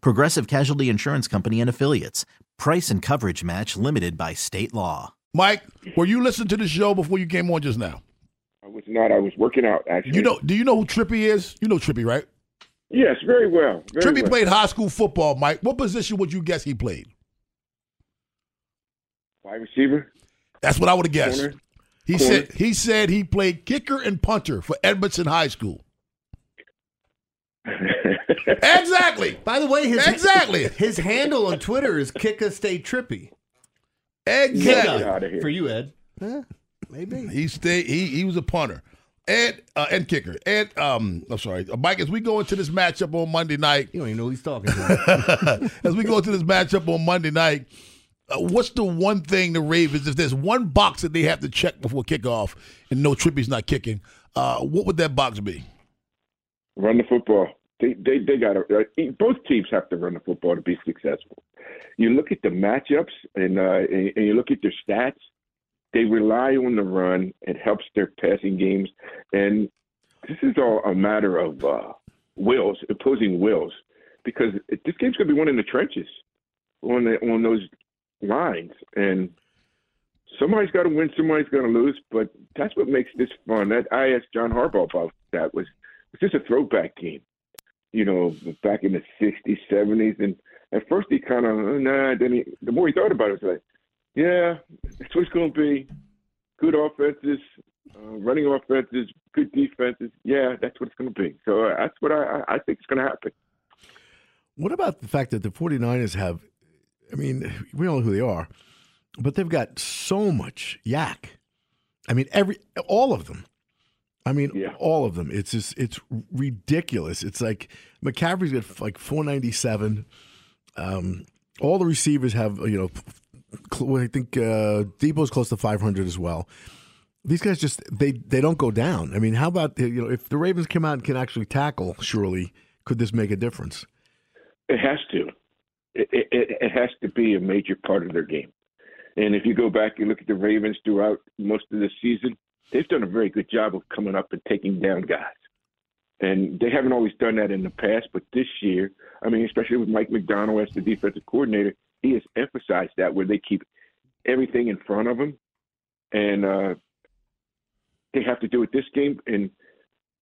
Progressive Casualty Insurance Company and Affiliates. Price and coverage match limited by state law. Mike, were you listening to the show before you came on just now? I was not. I was working out actually. You know? Do you know who Trippy is? You know Trippy, right? Yes, very well. Very Trippy well. played high school football. Mike, what position would you guess he played? wide receiver. That's what I would have guessed. Corner. He Corner. said he said he played kicker and punter for Edmondson High School. Exactly. By the way, his Exactly. his handle on Twitter is Kicka Stay Trippy. Exactly. Get outta here. For you, Ed. maybe. He stayed. He he was a punter and uh, and kicker. And um, I'm sorry, uh, Mike. As we go into this matchup on Monday night, You don't even know who he's talking to. as we go into this matchup on Monday night, uh, what's the one thing the Ravens? If there's one box that they have to check before kickoff, and no Trippy's not kicking, uh, what would that box be? Run the football. They they they got to. Both teams have to run the football to be successful. You look at the matchups and uh, and, and you look at their stats. They rely on the run. It helps their passing games, and this is all a matter of uh, wills, opposing wills, because this game's going to be won in the trenches, on the, on those lines, and somebody's got to win, somebody's going to lose. But that's what makes this fun. That I asked John Harbaugh about that was was this a throwback game? You know, back in the '60s, '70s, and at first he kind of nah. Then he, the more he thought about it, he was like, yeah, it's going to be. Good offenses, uh, running offenses, good defenses. Yeah, that's what it's going to be. So uh, that's what I, I think is going to happen. What about the fact that the 49ers have, I mean, we don't know who they are, but they've got so much YAC. I mean, every, all of them. I mean, Yeah. all of them. It's just, it's ridiculous. It's like McCaffrey's got like 497. Um, all the receivers have, you know, cl- I think uh, Deebo's close to 500 as well. These guys just they they don't go down. I mean, how about you know if the Ravens come out and can actually tackle? Surely, could this make a difference? It has to. It, it, it has to be a major part of their game. And if you go back and look at the Ravens throughout most of the season, they've done a very good job of coming up and taking down guys. And they haven't always done that in the past, but this year, I mean, especially with Mike Macdonald as the defensive coordinator, he has emphasized that where they keep everything in front of them. And uh, they have to do it this game. And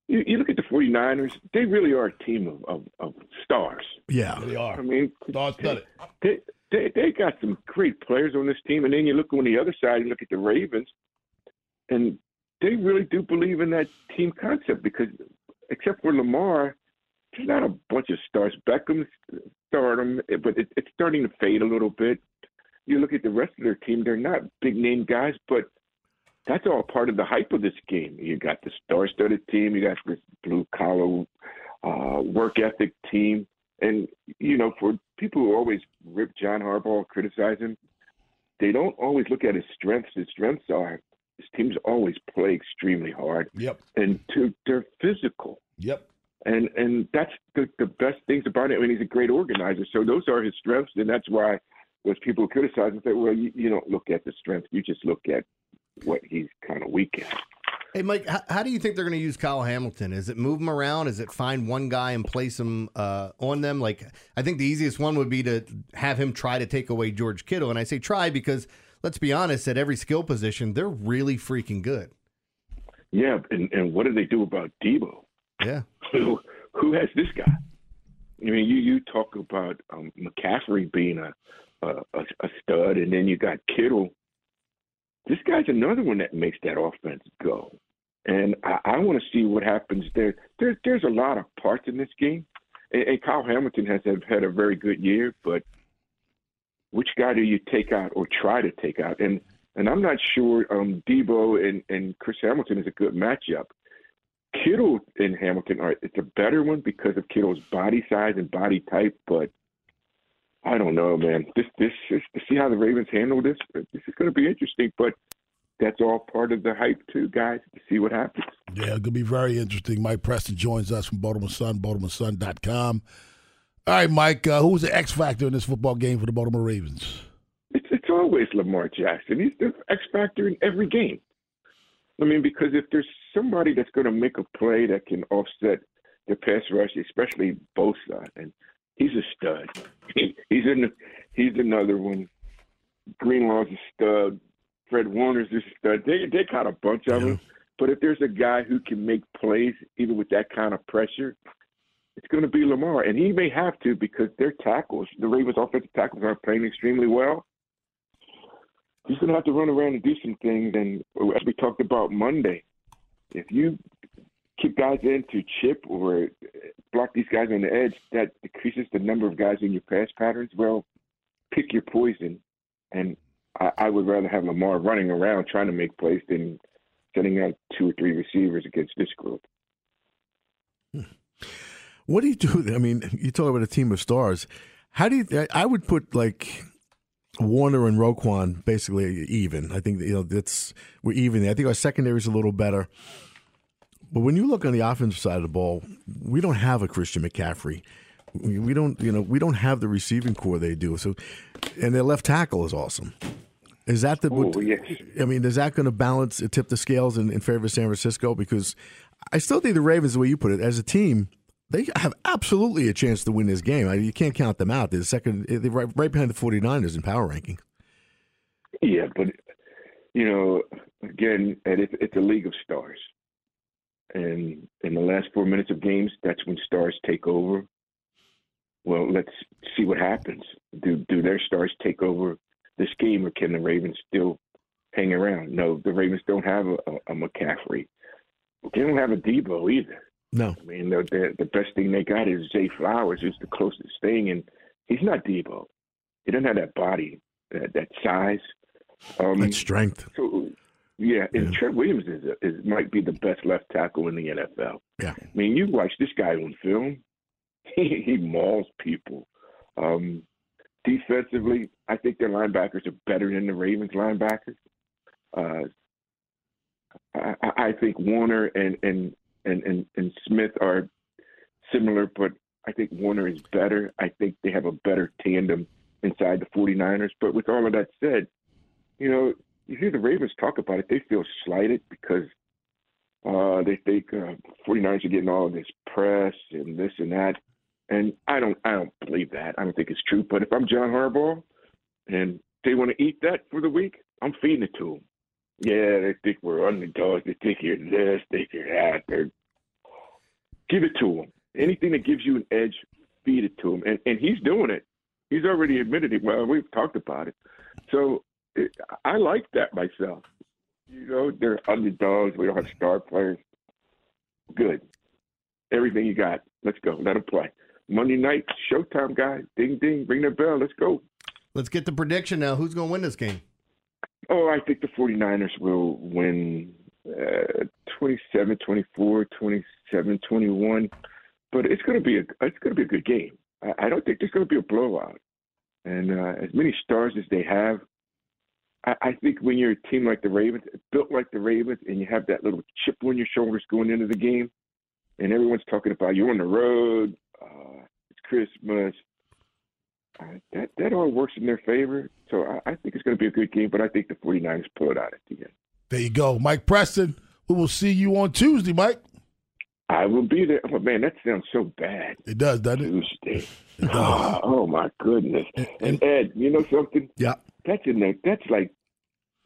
you, you look at the 49ers, they really are a team of, of, of stars. Yeah, They are. I mean, Star studded. they, they they got some great players on this team, and then you look on the other side, you look at the Ravens, and they really do believe in that team concept because, except for Lamar, there's not a bunch of stars. Beckham's stardom, but it, it's starting to fade a little bit. You look at the rest of their team; they're not big name guys, but that's all part of the hype of this game. You got the star-studded team, you got this blue-collar uh, work ethic team, and you know, for people who always rip John Harbaugh, criticize him, they don't always look at his strengths. His strengths are his teams always play extremely hard, Yep. and to, they're physical. Yep. And and that's the, the best things about it. I mean, he's a great organizer. So those are his strengths, and that's why those people criticize and say, well, you, you don't look at the strengths, you just look at what he's kind of weak at. Hey, Mike, how, how do you think they're going to use Kyle Hamilton? Is it move him around? Is it find one guy and place him uh, on them? Like, I think the easiest one would be to have him try to take away George Kittle. And I say try because, let's be honest, at every skill position, they're really freaking good. Yeah, and, and what do they do about Deebo? Yeah. Who who has this guy? I mean, you you talk about um, McCaffrey being a a, a, a stud, and then you got Kittle. This guy's another one that makes that offense go. And I, I want to see what happens there. There's there's a lot of parts in this game, and, and Kyle Hamilton has had a very good year, but which guy do you take out or try to take out? And and I'm not sure um, Deebo and, and Chris Hamilton is a good matchup. Kittle and Hamilton are it's a better one because of Kittle's body size and body type, but I don't know, man. This this is to see how the Ravens handle this. This is going to be interesting, but that's all part of the hype too, guys. To see what happens. Yeah, it's gonna be very interesting. Mike Preston joins us from Baltimore Sun, BaltimoreSun.com. All right, Mike. Uh, who's the X factor in this football game for the Baltimore Ravens? It's it's always Lamar Jackson. He's the X factor in every game. I mean, because if there's somebody that's going to make a play that can offset the pass rush, especially Bosa, and he's a stud. he's in. He's another one. Greenlaw's a stud. Fred Warner's a stud. They they got a bunch of them. But if there's a guy who can make plays even with that kind of pressure, it's going to be Lamar, and he may have to because their tackles, the Ravens' offensive tackles, aren't playing extremely well. He's going to have to run around and do some things. And as we talked about Monday, if you keep guys in to chip or block these guys on the edge, that decreases the number of guys in your pass patterns. Well, pick your poison. And I, I would rather have Lamar running around trying to make plays than sending out two or three receivers against this group. Hmm. What do you do? I mean, you talk about a team of stars. How do you? I would put like Warner and Roquan basically even. I think you know that's we're even. I think our secondary is a little better. But when you look on the offensive side of the ball, we don't have a Christian McCaffrey. We don't, you know, we don't have the receiving corps they do. So, and their left tackle is awesome. Is that the? Oh, yes. I mean, is that going to balance, tip the scales in, in favor of San Francisco? Because I still think the Ravens, the way you put it, as a team, they have absolutely a chance to win this game. I mean, you can't count them out. They're the second, eh, they're right, right behind the 49ers in power ranking. Yeah, but you know, again, and it's it's a league of stars, and in the last four minutes of games, that's when stars take over. Well, let's see what happens. Do do their stars take over this game, or can the Ravens still hang around? No, the Ravens don't have a, a, a McCaffrey. They don't have a Deebo either. No, I mean, the, the the best thing they got is Zay Flowers, who's the closest thing, and he's not Deebo. He doesn't have that body, that that size. Um, that strength. So, yeah, and Trent Williams is, a, is might be the best left tackle in the NFL. Yeah, I mean, you watch this guy on film; he, he mauls people. Um, defensively, I think their linebackers are better than the Ravens linebackers. Uh, I, I think Warner and and and, and, and Smith are similar, but I think Warner is better. I think they have a better tandem inside the 49ers. But with all of that said, you know, you hear the Ravens talk about it, they feel slighted because uh, they think uh, 49ers are getting all this press and this and that. And I don't, I don't believe that. I don't think it's true. But if I'm John Harbaugh and they want to eat that for the week, I'm feeding it to them. Yeah, they think we're underdogs. They think you're this, they think you're that. They're, give it to them. Anything that gives you an edge, feed it to him. And and he's doing it. He's already admitted it. Well, we've talked about it. So it, I like that myself. You know, they're underdogs. We don't have star players. Good. Everything you got. Let's go. Let them play. Monday night, showtime, guys. Ding, ding. Ring the bell. Let's go. Let's get the prediction now. Who's going to win this game? Oh, I think the 49ers will win uh, 27 24, 27 21. But it's going to be a it's going to be a good game. I, I don't think there's going to be a blowout. And uh, as many stars as they have, I, I think when you're a team like the Ravens, built like the Ravens, and you have that little chip on your shoulders going into the game, and everyone's talking about you're on the road, uh, it's Christmas. That that all works in their favor. So I, I think it's going to be a good game, but I think the 49ers pull it out at the end. There you go, Mike Preston. We will see you on Tuesday, Mike. I will be there. Oh, man, that sounds so bad. It does, doesn't it? Tuesday. It does. Oh, my goodness. And Ed, you know something? Yeah. That's in the that's like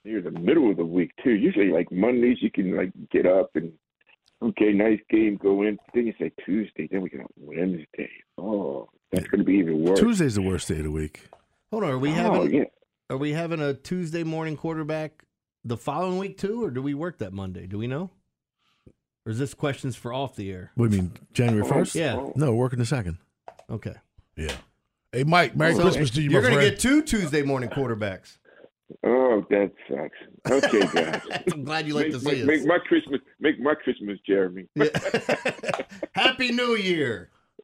near the middle of the week too. Usually like Mondays you can like get up and okay, nice game, go in. Then you say Tuesday, then we got Wednesday. Oh, that's gonna be even worse. Tuesday's the worst day of the week. Hold on, are we Oh, having yeah. are we having a Tuesday morning quarterback the following week too, or do we work that Monday? Do we know? Or is this questions for off the air? What do you mean, January 1st? Yeah. Oh. No, working the second. Okay. Yeah. Hey, Mike, Merry So, Christmas to you, You're gonna get two Tuesday morning quarterbacks. Oh, that sucks. Okay, guys. I'm glad you like make, to see make, us. make my Christmas, make my Christmas, Jeremy. Happy New Year.